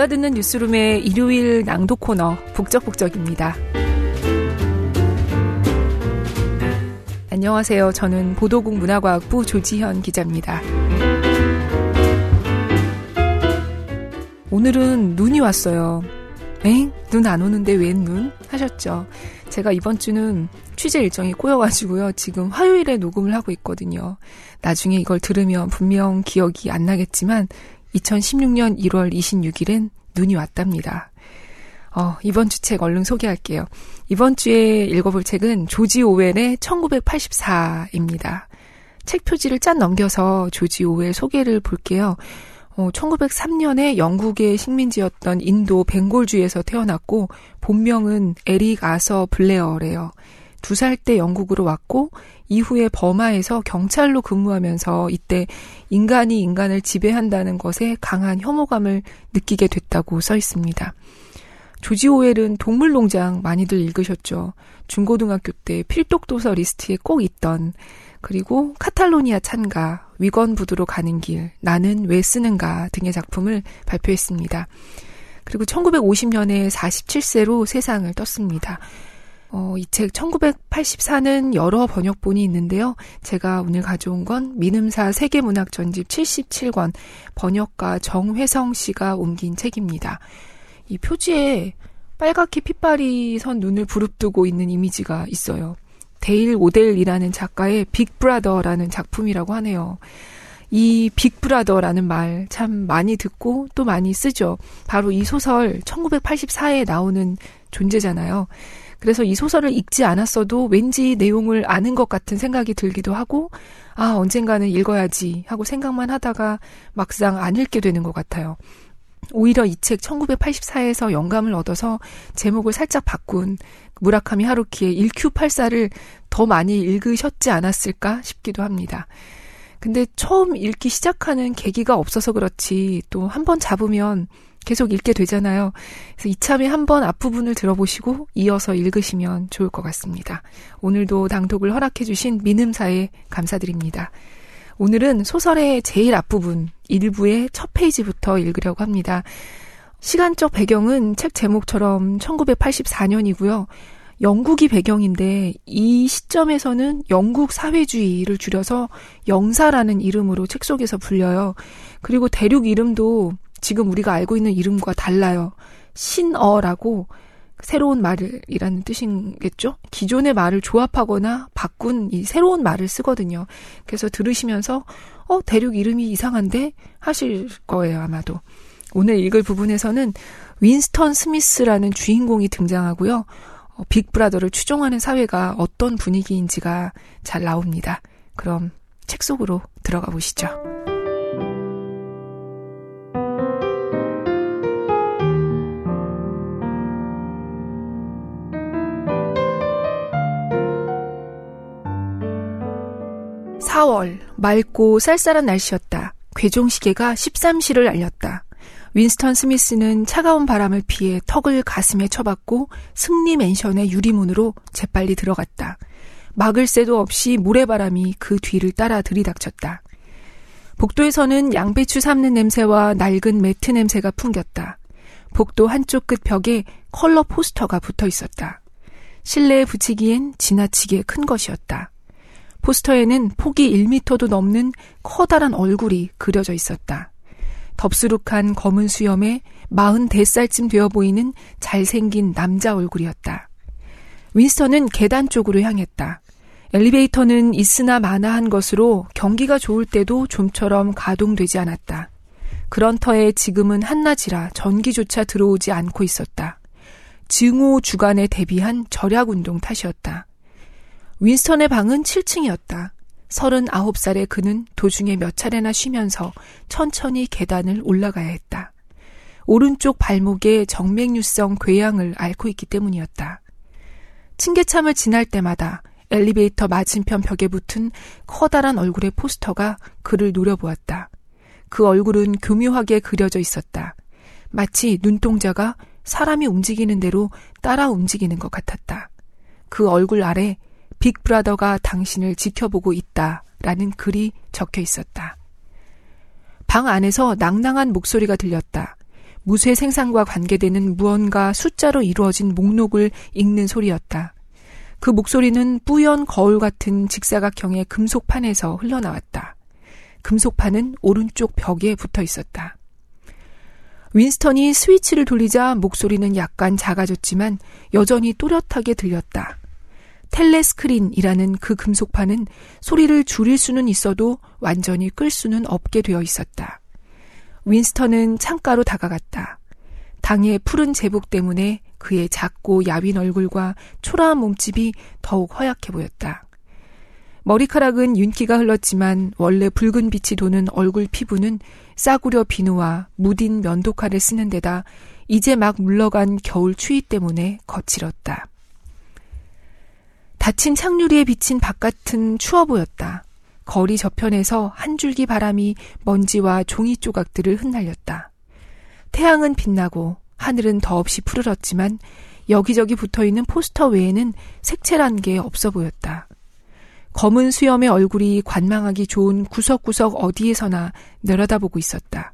골라듣는 뉴스룸의 일요일 낭독 코너 북적북적입니다. 안녕하세요. 저는 보도국 문화과학부 조지현 기자입니다. 오늘은 눈이 왔어요. 엥? 눈 안 오는데 웬 눈? 하셨죠. 제가 이번 주는 취재 일정이 꼬여가지고요. 지금 화요일에 녹음을 하고 있거든요. 나중에 이걸 들으면 분명 기억이 안 나겠지만 2016년 1월 26일엔 눈이 왔답니다. 어, 이번 주 책 얼른 소개할게요. 이번 주에 읽어볼 책은 조지 오웰의 1984입니다. 책 표지를 짠 넘겨서 조지 오웰 소개를 볼게요. 어, 1903년에 영국의 식민지였던 인도 벵골주에서 태어났고 본명은 에릭 아서 블레어래요. 두 살 때 영국으로 왔고 이후에 버마에서 경찰로 근무하면서 이때 인간이 인간을 지배한다는 것에 강한 혐오감을 느끼게 됐다고 써 있습니다. 조지 오웰은 동물농장 많이들 읽으셨죠. 중고등학교 때 필독도서 리스트에 꼭 있던 그리고 카탈로니아 찬가, 위건부두로 가는 길, 나는 왜 쓰는가 등의 작품을 발표했습니다. 그리고 1950년에 47세로 세상을 떴습니다. 어, 이 책 1984는 여러 번역본이 있는데요. 제가 오늘 가져온 건 민음사 세계문학 전집 77권 번역가 정회성 씨가 옮긴 책입니다. 이 표지에 빨갛게 핏발이 선 눈을 부릅뜨고 있는 이미지가 있어요. 데일 오델이라는 작가의 빅브라더라는 작품이라고 하네요. 이 빅브라더라는 말 참 많이 듣고 또 많이 쓰죠. 바로 이 소설 1984에 나오는 존재잖아요. 그래서 이 소설을 읽지 않았어도 왠지 내용을 아는 것 같은 생각이 들기도 하고, 아, 언젠가는 읽어야지 하고 생각만 하다가 막상 안 읽게 되는 것 같아요. 오히려 이 책 1984에서 영감을 얻어서 제목을 살짝 바꾼 무라카미 하루키의 1Q84를 더 많이 읽으셨지 않았을까 싶기도 합니다. 근데 처음 읽기 시작하는 계기가 없어서 그렇지 또 한 번 잡으면 계속 읽게 되잖아요. 그래서 이참에 한번 앞부분을 들어보시고 이어서 읽으시면 좋을 것 같습니다. 오늘도 당독을 허락해주신 민음사에 감사드립니다. 오늘은 소설의 제일 앞부분, 일부의 첫 페이지부터 읽으려고 합니다. 시간적 배경은 책 제목처럼 1984년이고요. 영국이 배경인데 이 시점에서는 영국 사회주의를 줄여서 영사라는 이름으로 책 속에서 불려요. 그리고 대륙 이름도 지금 우리가 알고 있는 이름과 달라요. 신어라고 새로운 말이라는 뜻이겠죠? 기존의 말을 조합하거나 바꾼 이 새로운 말을 쓰거든요. 그래서 들으시면서, 어, 대륙 이름이 이상한데? 하실 거예요, 아마도. 오늘 읽을 부분에서는 윈스턴 스미스라는 주인공이 등장하고요. 어, 빅브라더를 추종하는 사회가 어떤 분위기인지가 잘 나옵니다. 그럼 책 속으로 들어가 보시죠. 4월 맑고 쌀쌀한 날씨였다. 괴종시계가 13시를 알렸다. 윈스턴 스미스는 차가운 바람을 피해 턱을 가슴에 쳐박고 승리 맨션의 유리문으로 재빨리 들어갔다. 막을 새도 없이 모래바람이 그 뒤를 따라 들이닥쳤다. 복도에서는 양배추 삶는 냄새와 낡은 매트 냄새가 풍겼다. 복도 한쪽 끝 벽에 컬러 포스터가 붙어 있었다. 실내에 붙이기엔 지나치게 큰 것이었다. 포스터에는 폭이 1미터도 넘는 커다란 얼굴이 그려져 있었다. 덥수룩한 검은 수염에 40대살쯤 되어 보이는 잘생긴 남자 얼굴이었다. 윈스턴은 계단 쪽으로 향했다. 엘리베이터는 있으나 마나한 것으로 경기가 좋을 때도 좀처럼 가동되지 않았다. 그런 터에 지금은 한낮이라 전기조차 들어오지 않고 있었다. 증오 주간에 대비한 절약 운동 탓이었다. 윈스턴의 방은 7층이었다. 39살의 그는 도중에 몇 차례나 쉬면서 천천히 계단을 올라가야 했다. 오른쪽 발목에 정맥류성 궤양을 앓고 있기 때문이었다. 층계참을 지날 때마다 엘리베이터 맞은편 벽에 붙은 커다란 얼굴의 포스터가 그를 노려보았다. 그 얼굴은 교묘하게 그려져 있었다. 마치 눈동자가 사람이 움직이는 대로 따라 움직이는 것 같았다. 그 얼굴 아래 빅브라더가 당신을 지켜보고 있다. 라는 글이 적혀 있었다. 방 안에서 낭낭한 목소리가 들렸다. 무쇠 생산과 관계되는 무언가 숫자로 이루어진 목록을 읽는 소리였다. 그 목소리는 뿌연 거울 같은 직사각형의 금속판에서 흘러나왔다. 금속판은 오른쪽 벽에 붙어 있었다. 윈스턴이 스위치를 돌리자 목소리는 약간 작아졌지만 여전히 또렷하게 들렸다. 텔레스크린이라는 그 금속판은 소리를 줄일 수는 있어도 완전히 끌 수는 없게 되어 있었다. 윈스턴은 창가로 다가갔다. 당의 푸른 제복 때문에 그의 작고 야윈 얼굴과 초라한 몸집이 더욱 허약해 보였다. 머리카락은 윤기가 흘렀지만 원래 붉은 빛이 도는 얼굴 피부는 싸구려 비누와 무딘 면도칼을 쓰는 데다 이제 막 물러간 겨울 추위 때문에 거칠었다. 닫힌 창유리에 비친 바깥은 추워 보였다. 거리 저편에서 한 줄기 바람이 먼지와 종이 조각들을 흩날렸다. 태양은 빛나고 하늘은 더없이 푸르렀지만 여기저기 붙어 있는 포스터 외에는 색채란 게 없어 보였다. 검은 수염의 얼굴이 관망하기 좋은 구석구석 어디에서나 내려다보고 있었다.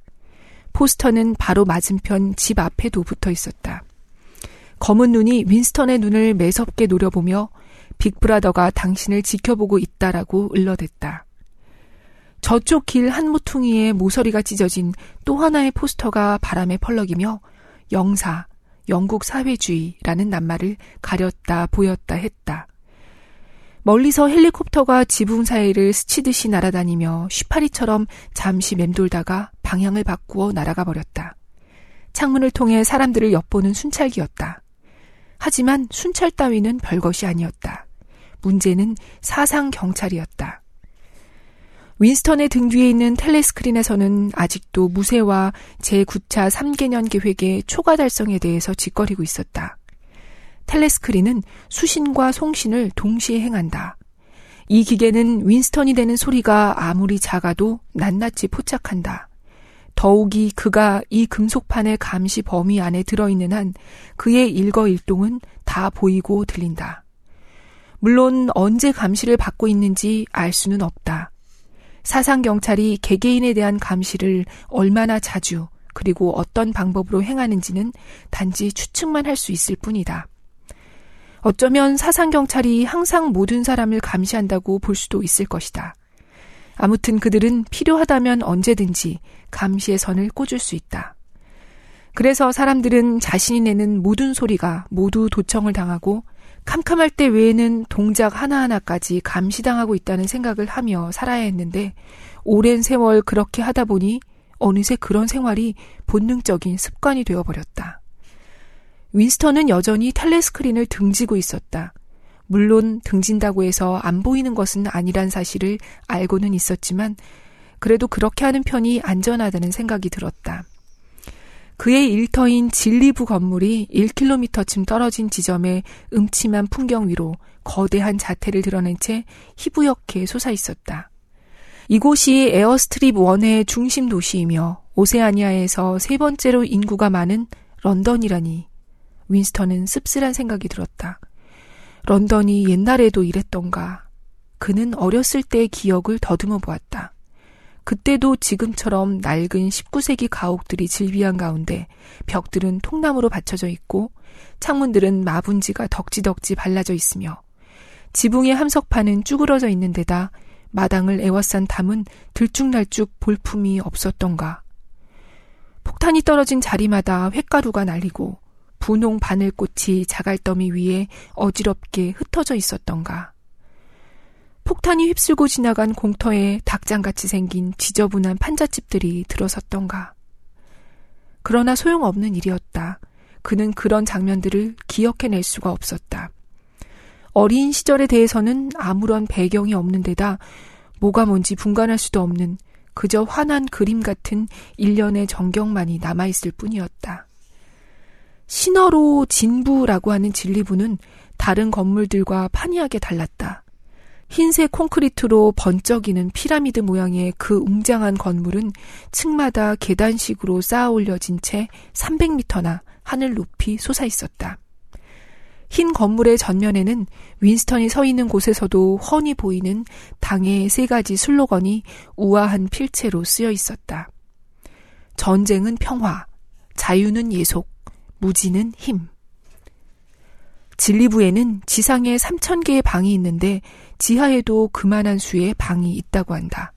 포스터는 바로 맞은편 집 앞에도 붙어 있었다. 검은 눈이 윈스턴의 눈을 매섭게 노려보며 빅브라더가 당신을 지켜보고 있다라고 을러댔다. 저쪽 길 한 모퉁이에 모서리가 찢어진 또 하나의 포스터가 바람에 펄럭이며 영사, 영국 사회주의라는 낱말을 가렸다 보였다 했다. 멀리서 헬리콥터가 지붕 사이를 스치듯이 날아다니며 쉬파리처럼 잠시 맴돌다가 방향을 바꾸어 날아가 버렸다. 창문을 통해 사람들을 엿보는 순찰기였다. 하지만 순찰 따위는 별것이 아니었다. 문제는 사상 경찰이었다. 윈스턴의 등 뒤에 있는 텔레스크린에서는 아직도 무쇠와 제9차 3개년 계획의 초과 달성에 대해서 짓거리고 있었다. 텔레스크린은 수신과 송신을 동시에 행한다. 이 기계는 윈스턴이 되는 소리가 아무리 작아도 낱낱이 포착한다. 더욱이 그가 이 금속판의 감시 범위 안에 들어있는 한 그의 일거일동은 다 보이고 들린다. 물론 언제 감시를 받고 있는지 알 수는 없다. 사상 경찰이 개개인에 대한 감시를 얼마나 자주 그리고 어떤 방법으로 행하는지는 단지 추측만 할 수 있을 뿐이다. 어쩌면 사상 경찰이 항상 모든 사람을 감시한다고 볼 수도 있을 것이다. 아무튼 그들은 필요하다면 언제든지 감시의 선을 꽂을 수 있다. 그래서 사람들은 자신이 내는 모든 소리가 모두 도청을 당하고 캄캄할 때 외에는 동작 하나하나까지 감시당하고 있다는 생각을 하며 살아야 했는데 오랜 세월 그렇게 하다 보니 어느새 그런 생활이 본능적인 습관이 되어버렸다. 윈스턴은 여전히 텔레스크린을 등지고 있었다. 물론 등진다고 해서 안 보이는 것은 아니란 사실을 알고는 있었지만 그래도 그렇게 하는 편이 안전하다는 생각이 들었다. 그의 일터인 진리부 건물이 1km쯤 떨어진 지점의 음침한 풍경 위로 거대한 자태를 드러낸 채 희부역해 솟아 있었다. 이곳이 에어스트립 원의 중심 도시이며 오세아니아에서 세 번째로 인구가 많은 런던이라니 윈스턴은 씁쓸한 생각이 들었다. 런던이 옛날에도 이랬던가. 그는 어렸을 때의 기억을 더듬어 보았다. 그때도 지금처럼 낡은 19세기 가옥들이 질비한 가운데 벽들은 통나무로 받쳐져 있고 창문들은 마분지가 덕지덕지 발라져 있으며 지붕의 함석판은 쭈그러져 있는 데다 마당을 에워싼 담은 들쭉날쭉 볼품이 없었던가. 폭탄이 떨어진 자리마다 횟가루가 날리고 분홍 바늘꽃이 자갈더미 위에 어지럽게 흩어져 있었던가. 폭탄이 휩쓸고 지나간 공터에 닭장같이 생긴 지저분한 판잣집들이 들어섰던가. 그러나 소용없는 일이었다. 그는 그런 장면들을 기억해낼 수가 없었다. 어린 시절에 대해서는 아무런 배경이 없는 데다 뭐가 뭔지 분간할 수도 없는 그저 환한 그림 같은 일련의 정경만이 남아있을 뿐이었다. 신어로 진부라고 하는 진리부는 다른 건물들과 판이하게 달랐다. 흰색 콘크리트로 번쩍이는 피라미드 모양의 그 웅장한 건물은 층마다 계단식으로 쌓아 올려진 채 300m나 하늘 높이 솟아 있었다. 흰 건물의 전면에는 윈스턴이 서 있는 곳에서도 훤히 보이는 당의 세 가지 슬로건이 우아한 필체로 쓰여 있었다. 전쟁은 평화, 자유는 예속, 무지는 힘. 진리부에는 지상에 3,000개의 방이 있는데 지하에도 그만한 수의 방이 있다고 한다.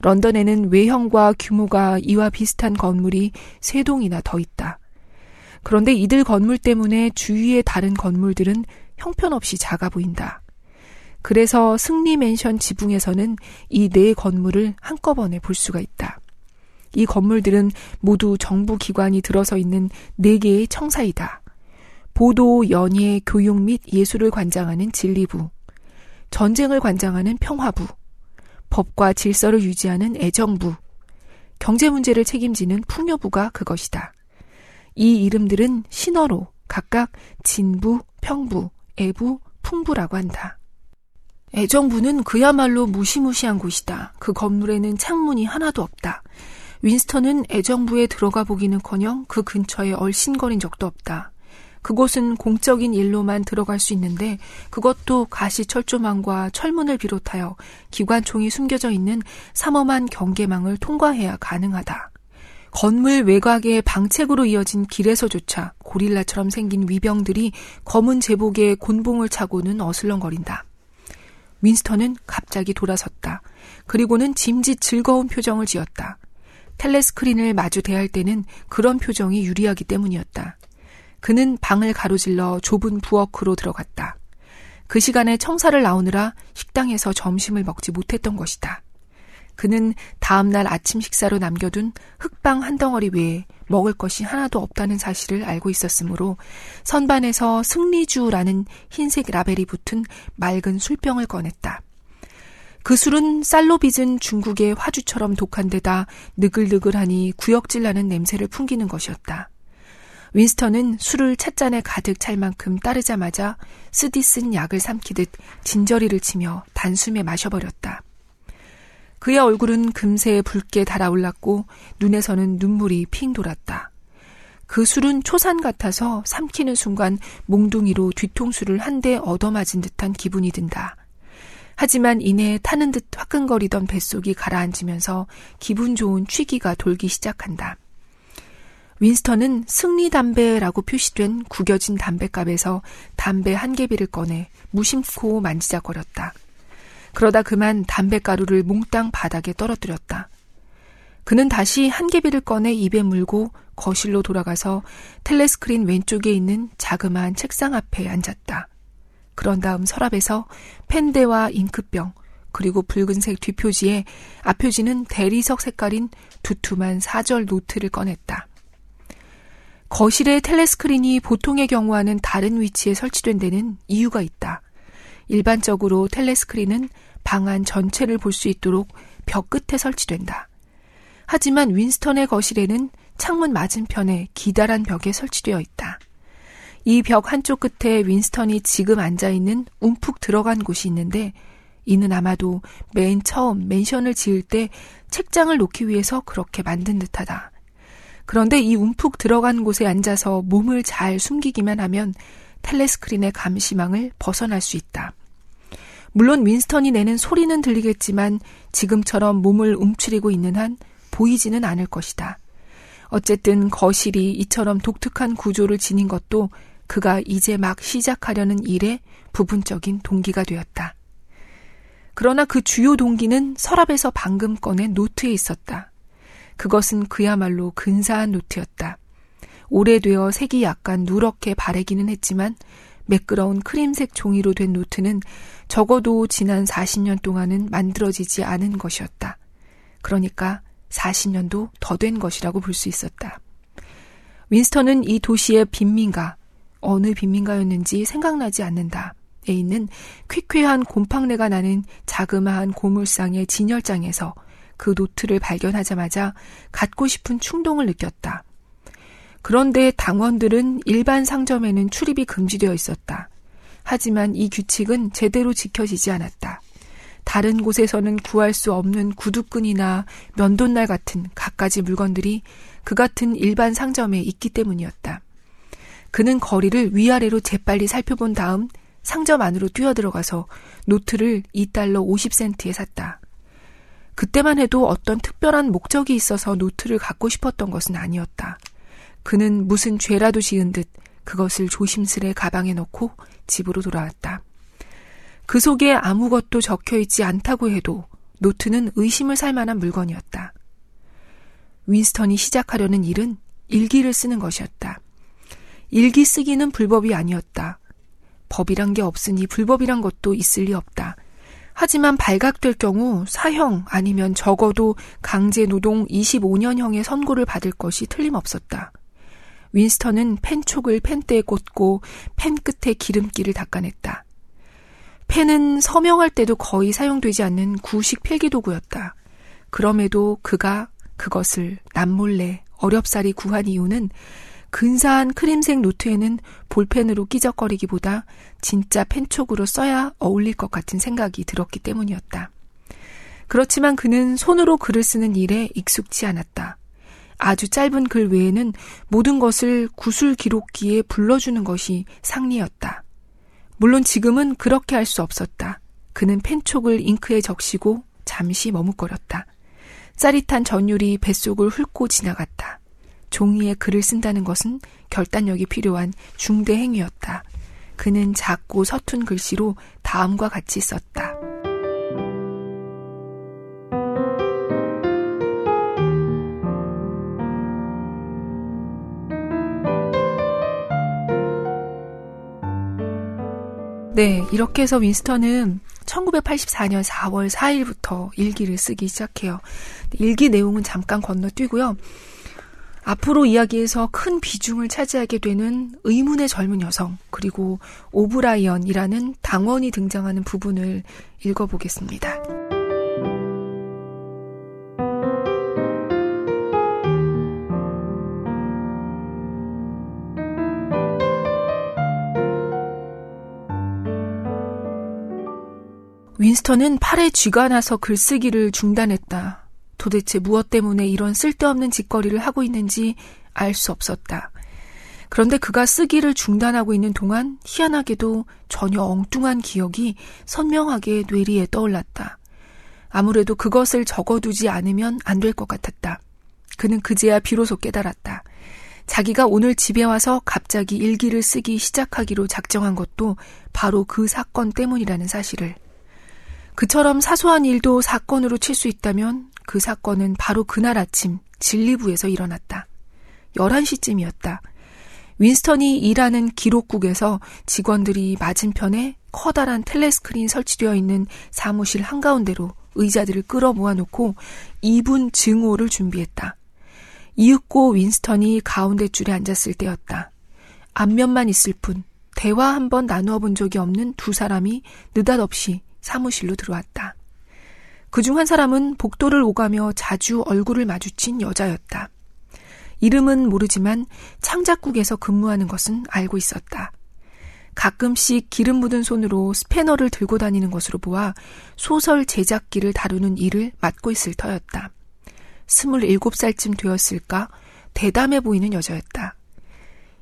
런던에는 외형과 규모가 이와 비슷한 건물이 세 동이나 더 있다. 그런데 이들 건물 때문에 주위의 다른 건물들은 형편없이 작아 보인다. 그래서 승리 맨션 지붕에서는 이 네 건물을 한꺼번에 볼 수가 있다. 이 건물들은 모두 정부 기관이 들어서 있는 네 개의 청사이다. 보도, 연예, 교육 및 예술을 관장하는 진리부, 전쟁을 관장하는 평화부, 법과 질서를 유지하는 애정부, 경제 문제를 책임지는 풍요부가 그것이다. 이 이름들은 신어로 각각 진부, 평부, 애부, 풍부라고 한다. 애정부는 그야말로 무시무시한 곳이다. 그 건물에는 창문이 하나도 없다. 윈스턴은 애정부에 들어가 보기는커녕 그 근처에 얼씬거린 적도 없다. 그곳은 공적인 일로만 들어갈 수 있는데 그것도 가시 철조망과 철문을 비롯하여 기관총이 숨겨져 있는 삼엄한 경계망을 통과해야 가능하다. 건물 외곽의 방책으로 이어진 길에서조차 고릴라처럼 생긴 위병들이 검은 제복에 곤봉을 차고는 어슬렁거린다. 윈스턴은 갑자기 돌아섰다. 그리고는 짐짓 즐거운 표정을 지었다. 텔레스크린을 마주 대할 때는 그런 표정이 유리하기 때문이었다. 그는 방을 가로질러 좁은 부엌으로 들어갔다. 그 시간에 청사를 나오느라 식당에서 점심을 먹지 못했던 것이다. 그는 다음날 아침 식사로 남겨둔 흙빵 한 덩어리 외에 먹을 것이 하나도 없다는 사실을 알고 있었으므로 선반에서 승리주라는 흰색 라벨이 붙은 맑은 술병을 꺼냈다. 그 술은 쌀로 빚은 중국의 화주처럼 독한 데다 느글느글하니 구역질 나는 냄새를 풍기는 것이었다. 윈스턴은 술을 찻잔에 가득 찰 만큼 따르자마자 쓰디 쓴 약을 삼키듯 진저리를 치며 단숨에 마셔버렸다. 그의 얼굴은 금세 붉게 달아올랐고 눈에서는 눈물이 핑 돌았다. 그 술은 초산 같아서 삼키는 순간 몽둥이로 뒤통수를 한 대 얻어맞은 듯한 기분이 든다. 하지만 이내 타는 듯 화끈거리던 뱃속이 가라앉으면서 기분 좋은 취기가 돌기 시작한다. 윈스턴은 승리 담배라고 표시된 구겨진 담배갑에서 담배 한 개비를 꺼내 무심코 만지작거렸다. 그러다 그만 담배가루를 몽땅 바닥에 떨어뜨렸다. 그는 다시 한 개비를 꺼내 입에 물고 거실로 돌아가서 텔레스크린 왼쪽에 있는 자그마한 책상 앞에 앉았다. 그런 다음 서랍에서 펜대와 잉크병, 그리고 붉은색 뒷표지에 앞표지는 대리석 색깔인 두툼한 사절 노트를 꺼냈다. 거실의 텔레스크린이 보통의 경우와는 다른 위치에 설치된 데는 이유가 있다. 일반적으로 텔레스크린은 방 안 전체를 볼 수 있도록 벽 끝에 설치된다. 하지만 윈스턴의 거실에는 창문 맞은편에 기다란 벽에 설치되어 있다. 이 벽 한쪽 끝에 윈스턴이 지금 앉아 있는 움푹 들어간 곳이 있는데 이는 아마도 맨 처음 맨션을 지을 때 책장을 놓기 위해서 그렇게 만든 듯하다. 그런데 이 움푹 들어간 곳에 앉아서 몸을 잘 숨기기만 하면 텔레스크린의 감시망을 벗어날 수 있다. 물론 윈스턴이 내는 소리는 들리겠지만 지금처럼 몸을 움츠리고 있는 한 보이지는 않을 것이다. 어쨌든 거실이 이처럼 독특한 구조를 지닌 것도 그가 이제 막 시작하려는 일의 부분적인 동기가 되었다. 그러나 그 주요 동기는 서랍에서 방금 꺼낸 노트에 있었다. 그것은 그야말로 근사한 노트였다. 오래되어 색이 약간 누렇게 바래기는 했지만 매끄러운 크림색 종이로 된 노트는 적어도 지난 40년 동안은 만들어지지 않은 것이었다. 그러니까 40년도 더 된 것이라고 볼 수 있었다. 윈스턴은 이 도시의 빈민가, 어느 빈민가였는지 생각나지 않는다. 에 있는 퀴퀴한 곰팡내가 나는 자그마한 고물상의 진열장에서 그 노트를 발견하자마자 갖고 싶은 충동을 느꼈다. 그런데 당원들은 일반 상점에는 출입이 금지되어 있었다. 하지만 이 규칙은 제대로 지켜지지 않았다. 다른 곳에서는 구할 수 없는 구두끈이나 면도날 같은 갖가지 물건들이 그 같은 일반 상점에 있기 때문이었다. 그는 거리를 위아래로 재빨리 살펴본 다음 상점 안으로 뛰어들어가서 노트를 2달러 50센트에 샀다. 그때만 해도 어떤 특별한 목적이 있어서 노트를 갖고 싶었던 것은 아니었다. 그는 무슨 죄라도 지은 듯 그것을 조심스레 가방에 넣고 집으로 돌아왔다. 그 속에 아무것도 적혀 있지 않다고 해도 노트는 의심을 살 만한 물건이었다. 윈스턴이 시작하려는 일은 일기를 쓰는 것이었다. 일기 쓰기는 불법이 아니었다. 법이란 게 없으니 불법이란 것도 있을 리 없다. 하지만 발각될 경우 사형 아니면 적어도 강제 노동 25년형의 선고를 받을 것이 틀림없었다. 윈스턴은 펜촉을 펜대에 꽂고 펜 끝에 기름기를 닦아냈다. 펜은 서명할 때도 거의 사용되지 않는 구식 필기도구였다. 그럼에도 그가 그것을 남몰래 어렵사리 구한 이유는 근사한 크림색 노트에는 볼펜으로 끼적거리기보다 진짜 펜촉으로 써야 어울릴 것 같은 생각이 들었기 때문이었다. 그렇지만 그는 손으로 글을 쓰는 일에 익숙치 않았다. 아주 짧은 글 외에는 모든 것을 구술 기록기에 불러주는 것이 상리였다. 물론 지금은 그렇게 할 수 없었다. 그는 펜촉을 잉크에 적시고 잠시 머뭇거렸다. 짜릿한 전율이 뱃속을 훑고 지나갔다. 종이에 글을 쓴다는 것은 결단력이 필요한 중대 행위였다. 그는 작고 서툰 글씨로 다음과 같이 썼다. 네, 이렇게 해서 윈스턴은 1984년 4월 4일부터 일기를 쓰기 시작해요. 일기 내용은 잠깐 건너뛰고요. 앞으로 이야기에서 큰 비중을 차지하게 되는 의문의 젊은 여성, 그리고 오브라이언이라는 당원이 등장하는 부분을 읽어보겠습니다. 윈스턴은 팔에 쥐가 나서 글쓰기를 중단했다. 도대체 무엇 때문에 이런 쓸데없는 짓거리를 하고 있는지 알 수 없었다. 그런데 그가 쓰기를 중단하고 있는 동안 희한하게도 전혀 엉뚱한 기억이 선명하게 뇌리에 떠올랐다. 아무래도 그것을 적어두지 않으면 안 될 것 같았다. 그는 그제야 비로소 깨달았다. 자기가 오늘 집에 와서 갑자기 일기를 쓰기 시작하기로 작정한 것도 바로 그 사건 때문이라는 사실을. 그처럼 사소한 일도 사건으로 칠 수 있다면 그 사건은 바로 그날 아침 진리부에서 일어났다. 11시쯤이었다. 윈스턴이 일하는 기록국에서 직원들이 맞은편에 커다란 텔레스크린 설치되어 있는 사무실 한가운데로 의자들을 끌어 모아놓고 2분 증오를 준비했다. 이윽고 윈스턴이 가운데 줄에 앉았을 때였다. 앞면만 있을 뿐 대화 한 번 나누어 본 적이 없는 두 사람이 느닷없이 사무실로 들어왔다. 그 중 한 사람은 복도를 오가며 자주 얼굴을 마주친 여자였다. 이름은 모르지만 창작국에서 근무하는 것은 알고 있었다. 가끔씩 기름 묻은 손으로 스패너를 들고 다니는 것으로 보아 소설 제작기를 다루는 일을 맡고 있을 터였다. 27살쯤 되었을까 대담해 보이는 여자였다.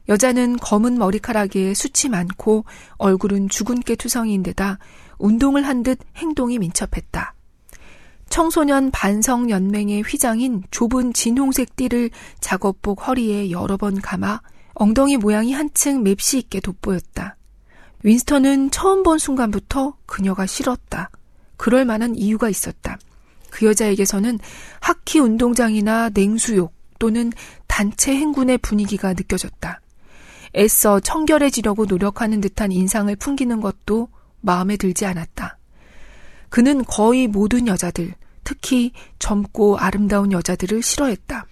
여자는 검은 머리카락에 숱이 많고 얼굴은 죽은 깨 투성이인데다 운동을 한 듯 행동이 민첩했다. 청소년 반성연맹의 휘장인 좁은 진홍색 띠를 작업복 허리에 여러 번 감아 엉덩이 모양이 한층 맵시 있게 돋보였다. 윈스턴은 처음 본 순간부터 그녀가 싫었다. 그럴 만한 이유가 있었다. 그 여자에게서는 하키 운동장이나 냉수욕 또는 단체 행군의 분위기가 느껴졌다. 애써 청결해지려고 노력하는 듯한 인상을 풍기는 것도 마음에 들지 않았다. 그는 거의 모든 여자들, 특히 젊고 아름다운 여자들을 싫어했다.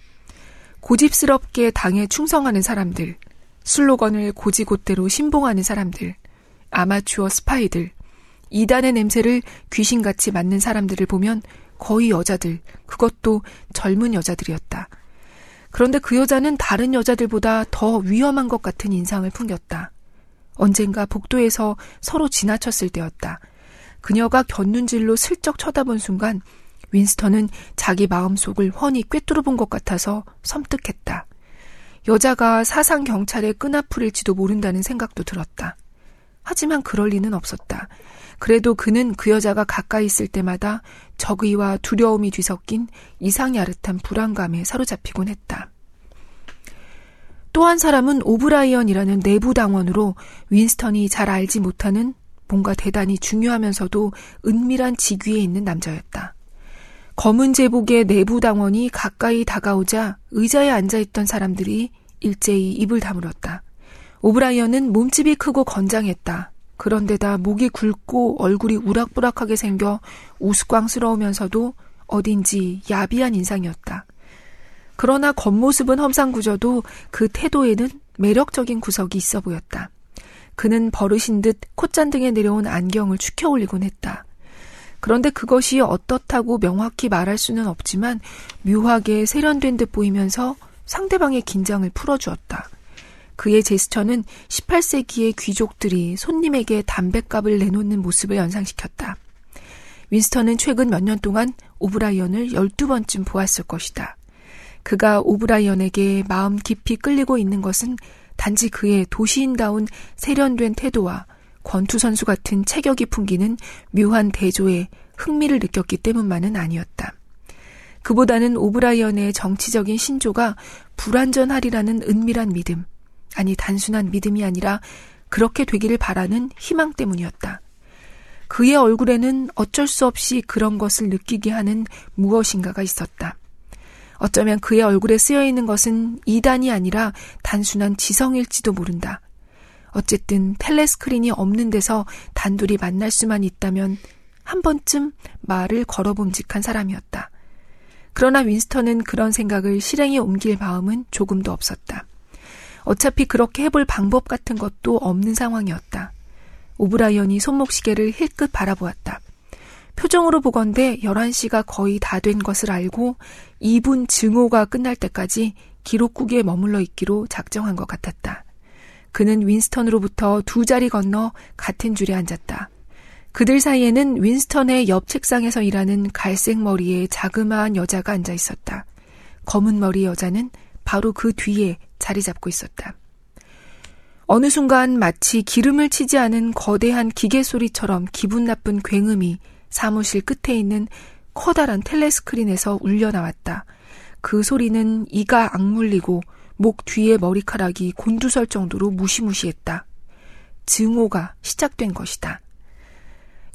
고집스럽게 당에 충성하는 사람들, 슬로건을 고지곳대로 신봉하는 사람들, 아마추어 스파이들, 이단의 냄새를 귀신같이 맡는 사람들을 보면 거의 여자들, 그것도 젊은 여자들이었다. 그런데 그 여자는 다른 여자들보다 더 위험한 것 같은 인상을 풍겼다. 언젠가 복도에서 서로 지나쳤을 때였다. 그녀가 곁눈질로 슬쩍 쳐다본 순간 윈스턴은 자기 마음속을 훤히 꿰뚫어 본 것 같아서 섬뜩했다. 여자가 사상 경찰의 끈앞풀일지도 모른다는 생각도 들었다. 하지만 그럴 리는 없었다. 그래도 그는 그 여자가 가까이 있을 때마다 적의와 두려움이 뒤섞인 이상야릇한 불안감에 사로잡히곤 했다. 또 한 사람은 오브라이언이라는 내부 당원으로 윈스턴이 잘 알지 못하는 뭔가 대단히 중요하면서도 은밀한 직위에 있는 남자였다. 검은 제복의 내부 당원이 가까이 다가오자 의자에 앉아있던 사람들이 일제히 입을 다물었다. 오브라이언은 몸집이 크고 건장했다. 그런데다 목이 굵고 얼굴이 우락부락하게 생겨 우스꽝스러우면서도 어딘지 야비한 인상이었다. 그러나 겉모습은 험상궂어도 그 태도에는 매력적인 구석이 있어 보였다. 그는 버릇인 듯 콧잔등에 내려온 안경을 축혀 올리곤 했다. 그런데 그것이 어떻다고 명확히 말할 수는 없지만 묘하게 세련된 듯 보이면서 상대방의 긴장을 풀어주었다. 그의 제스처는 18세기의 귀족들이 손님에게 담뱃값을 내놓는 모습을 연상시켰다. 윈스턴은 최근 몇 년 동안 오브라이언을 12번쯤 보았을 것이다. 그가 오브라이언에게 마음 깊이 끌리고 있는 것은 단지 그의 도시인다운 세련된 태도와 권투 선수 같은 체격이 풍기는 묘한 대조에 흥미를 느꼈기 때문만은 아니었다. 그보다는 오브라이언의 정치적인 신조가 불완전하리라는 은밀한 믿음, 아니 단순한 믿음이 아니라 그렇게 되기를 바라는 희망 때문이었다. 그의 얼굴에는 어쩔 수 없이 그런 것을 느끼게 하는 무엇인가가 있었다. 어쩌면 그의 얼굴에 쓰여 있는 것은 이단이 아니라 단순한 지성일지도 모른다. 어쨌든 telescreen이 없는 데서 단둘이 만날 수만 있다면 한 번쯤 말을 걸어봄직한 사람이었다. 그러나 윈스턴은 그런 생각을 실행에 옮길 마음은 조금도 없었다. 어차피 그렇게 해볼 방법 같은 것도 없는 상황이었다. 오브라이언이 손목시계를 힐끗 바라보았다. 표정으로 보건대 11시가 거의 다 된 것을 알고 2분 증오가 끝날 때까지 기록국에 머물러 있기로 작정한 것 같았다. 그는 윈스턴으로부터 두 자리 건너 같은 줄에 앉았다. 그들 사이에는 윈스턴의 옆 책상에서 일하는 갈색 머리의 자그마한 여자가 앉아 있었다. 검은 머리 여자는 바로 그 뒤에 자리 잡고 있었다. 어느 순간 마치 기름을 치지 않은 거대한 기계 소리처럼 기분 나쁜 굉음이 사무실 끝에 있는 커다란 텔레스크린에서 울려 나왔다. 그 소리는 이가 악물리고 목 뒤에 머리카락이 곤두설 정도로 무시무시했다. 증오가 시작된 것이다.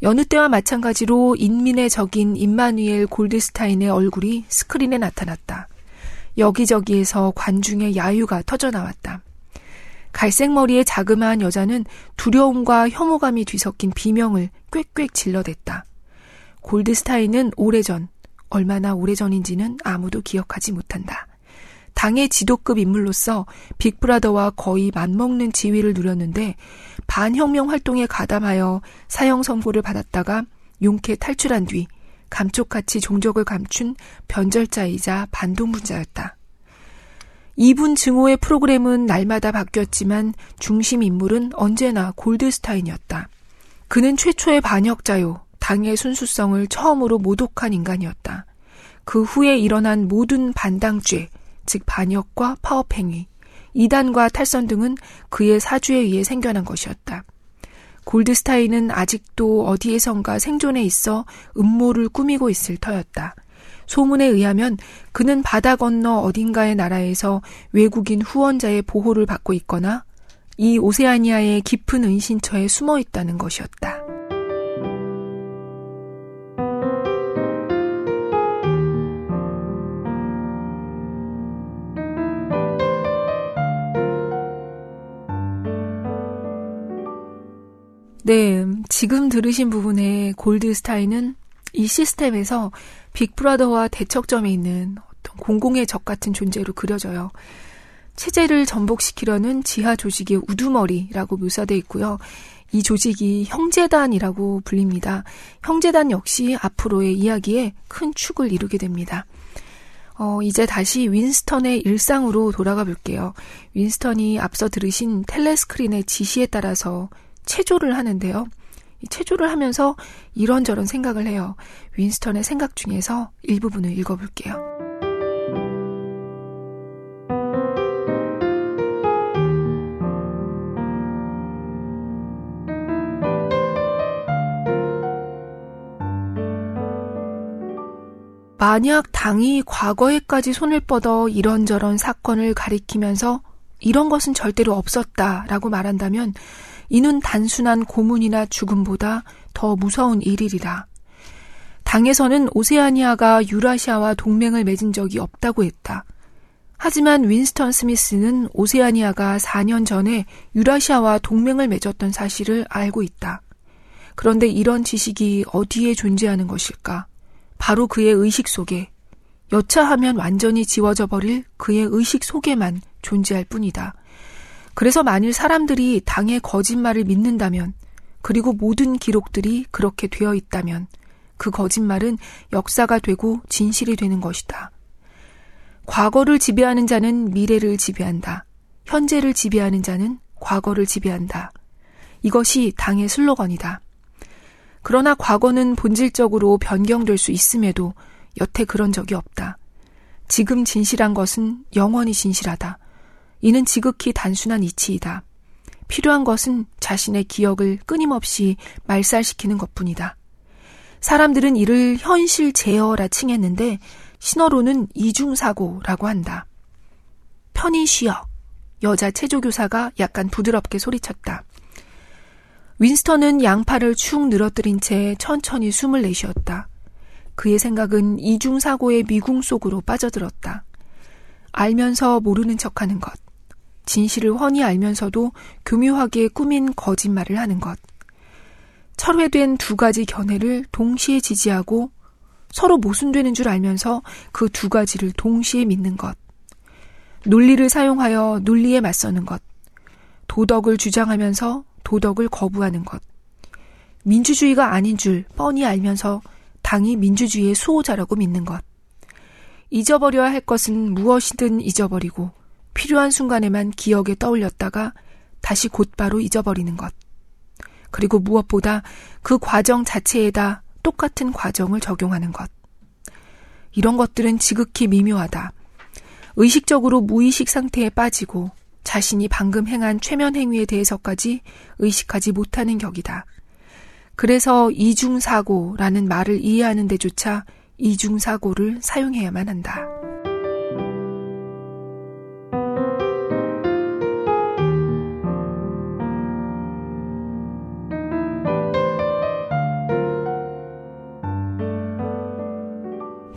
여느 때와 마찬가지로 인민의 적인 임마누엘 골드스타인의 얼굴이 스크린에 나타났다. 여기저기에서 관중의 야유가 터져나왔다. 갈색 머리의 자그마한 여자는 두려움과 혐오감이 뒤섞인 비명을 꽥꽥 질러댔다. 골드스타인은 오래전, 얼마나 오래전인지는 아무도 기억하지 못한다. 당의 지도급 인물로서 빅브라더와 거의 맞먹는 지위를 누렸는데 반혁명 활동에 가담하여 사형 선고를 받았다가 용케 탈출한 뒤 감쪽같이 종적을 감춘 변절자이자 반동분자였다. 이분 증오의 프로그램은 날마다 바뀌었지만 중심 인물은 언제나 골드스타인이었다. 그는 최초의 반역자요, 당의 순수성을 처음으로 모독한 인간이었다. 그 후에 일어난 모든 반당죄, 즉 반역과 파업행위, 이단과 탈선 등은 그의 사주에 의해 생겨난 것이었다. 골드스타인은 아직도 어디에선가 생존해 있어 음모를 꾸미고 있을 터였다. 소문에 의하면 그는 바다 건너 어딘가의 나라에서 외국인 후원자의 보호를 받고 있거나 이 오세아니아의 깊은 은신처에 숨어 있다는 것이었다. 네, 지금 들으신 부분의 골드스타인은 이 시스템에서 빅브라더와 대척점에 있는 어떤 공공의 적 같은 존재로 그려져요. 체제를 전복시키려는 지하 조직의 우두머리라고 묘사되어 있고요. 이 조직이 형제단이라고 불립니다. 형제단 역시 앞으로의 이야기에 큰 축을 이루게 됩니다. 어, 이제 다시 윈스턴의 일상으로 돌아가 볼게요. 윈스턴이 앞서 들으신 텔레스크린의 지시에 따라서 체조를 하는데요. 체조를 하면서 이런저런 생각을 해요. 윈스턴의 생각 중에서 일부분을 읽어볼게요. 만약 당이 과거에까지 손을 뻗어 이런저런 사건을 가리키면서 이런 것은 절대로 없었다라고 말한다면 이는 단순한 고문이나 죽음보다 더 무서운 일이리라. 당에서는 오세아니아가 유라시아와 동맹을 맺은 적이 없다고 했다. 하지만 윈스턴 스미스는 오세아니아가 4년 전에 유라시아와 동맹을 맺었던 사실을 알고 있다. 그런데 이런 지식이 어디에 존재하는 것일까? 바로 그의 의식 속에, 여차하면 완전히 지워져 버릴 그의 의식 속에만 존재할 뿐이다. 그래서 만일 사람들이 당의 거짓말을 믿는다면, 그리고 모든 기록들이 그렇게 되어 있다면, 그 거짓말은 역사가 되고 진실이 되는 것이다. 과거를 지배하는 자는 미래를 지배한다. 현재를 지배하는 자는 과거를 지배한다. 이것이 당의 슬로건이다. 그러나 과거는 본질적으로 변경될 수 있음에도 여태 그런 적이 없다. 지금 진실한 것은 영원히 진실하다. 이는 지극히 단순한 이치이다. 필요한 것은 자신의 기억을 끊임없이 말살시키는 것 뿐이다. 사람들은 이를 현실 제어라 칭했는데 신어로는 이중사고라고 한다. 편히 쉬어. 여자 체조교사가 약간 부드럽게 소리쳤다. 윈스턴은 양팔을 축 늘어뜨린 채 천천히 숨을 내쉬었다. 그의 생각은 이중사고의 미궁 속으로 빠져들었다. 알면서 모르는 척 하는 것. 진실을 훤히 알면서도 교묘하게 꾸민 거짓말을 하는 것. 철회된 두 가지 견해를 동시에 지지하고 서로 모순되는 줄 알면서 그 두 가지를 동시에 믿는 것. 논리를 사용하여 논리에 맞서는 것. 도덕을 주장하면서 도덕을 거부하는 것. 민주주의가 아닌 줄 뻔히 알면서 당이 민주주의의 수호자라고 믿는 것. 잊어버려야 할 것은 무엇이든 잊어버리고 필요한 순간에만 기억에 떠올렸다가 다시 곧바로 잊어버리는 것. 그리고 무엇보다 그 과정 자체에다 똑같은 과정을 적용하는 것. 이런 것들은 지극히 미묘하다. 의식적으로 무의식 상태에 빠지고 자신이 방금 행한 최면 행위에 대해서까지 의식하지 못하는 격이다. 그래서 이중사고라는 말을 이해하는 데조차 이중사고를 사용해야만 한다.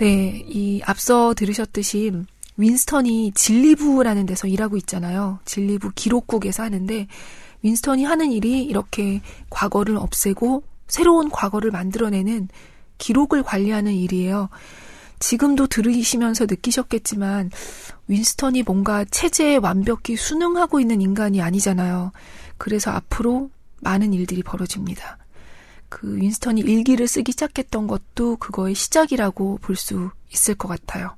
네, 이 앞서 들으셨듯이 윈스턴이 진리부라는 데서 일하고 있잖아요. 진리부 기록국에서 하는데 윈스턴이 하는 일이 이렇게 과거를 없애고 새로운 과거를 만들어내는 기록을 관리하는 일이에요. 지금도 들으시면서 느끼셨겠지만 윈스턴이 뭔가 체제에 완벽히 순응하고 있는 인간이 아니잖아요. 그래서 앞으로 많은 일들이 벌어집니다. 그 윈스턴이 일기를 쓰기 시작했던 것도 그거의 시작이라고 볼 수 있을 것 같아요.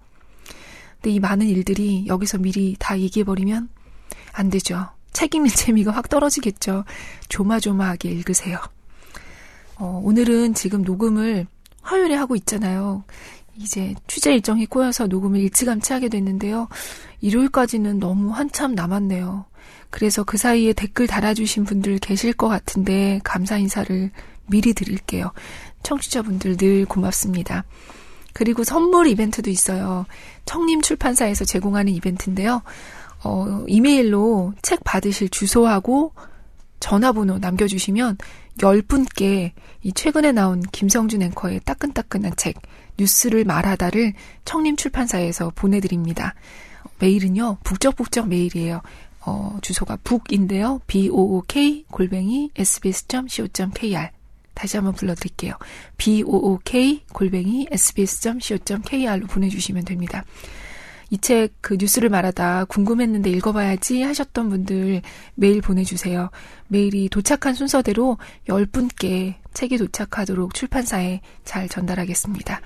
근데 이 많은 일들이 여기서 미리 다 얘기해버리면 안 되죠. 책 읽는 재미가 확 떨어지겠죠. 조마조마하게 읽으세요. 어, 오늘은 지금 녹음을 화요일에 하고 있잖아요. 이제 취재 일정이 꼬여서 녹음을 일찌감치 하게 됐는데요. 일요일까지는 너무 한참 남았네요. 그래서 그 사이에 댓글 달아주신 분들 계실 것 같은데 감사 인사를 미리 드릴게요. 청취자분들 늘 고맙습니다. 그리고 선물 이벤트도 있어요. 청림 출판사에서 제공하는 이벤트인데요. 어, 이메일로 책 받으실 주소하고 전화번호 남겨주시면 10분께 이 최근에 나온 김성준 앵커의 따끈따끈한 책, 뉴스를 말하다를 청림 출판사에서 보내드립니다. 메일은요, 북적북적 메일이에요. 어, 주소가 북인데요. book 골뱅이 sbs.co.kr 다시 한번 불러드릴게요. book 골뱅이 sbs.co.kr로 보내주시면 됩니다. 이 책 그 뉴스를 말하다 궁금했는데 읽어봐야지 하셨던 분들 메일 보내주세요. 메일이 도착한 순서대로 10분께 책이 도착하도록 출판사에 잘 전달하겠습니다.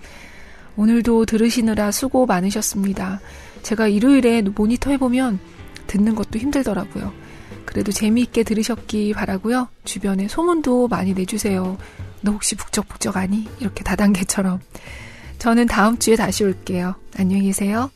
오늘도 들으시느라 수고 많으셨습니다. 제가 일요일에 모니터 해보면 듣는 것도 힘들더라고요. 그래도 재미있게 들으셨기 바라고요. 주변에 소문도 많이 내주세요. 너 혹시 북적북적 아니? 이렇게 다단계처럼. 저는 다음 주에 다시 올게요. 안녕히 계세요.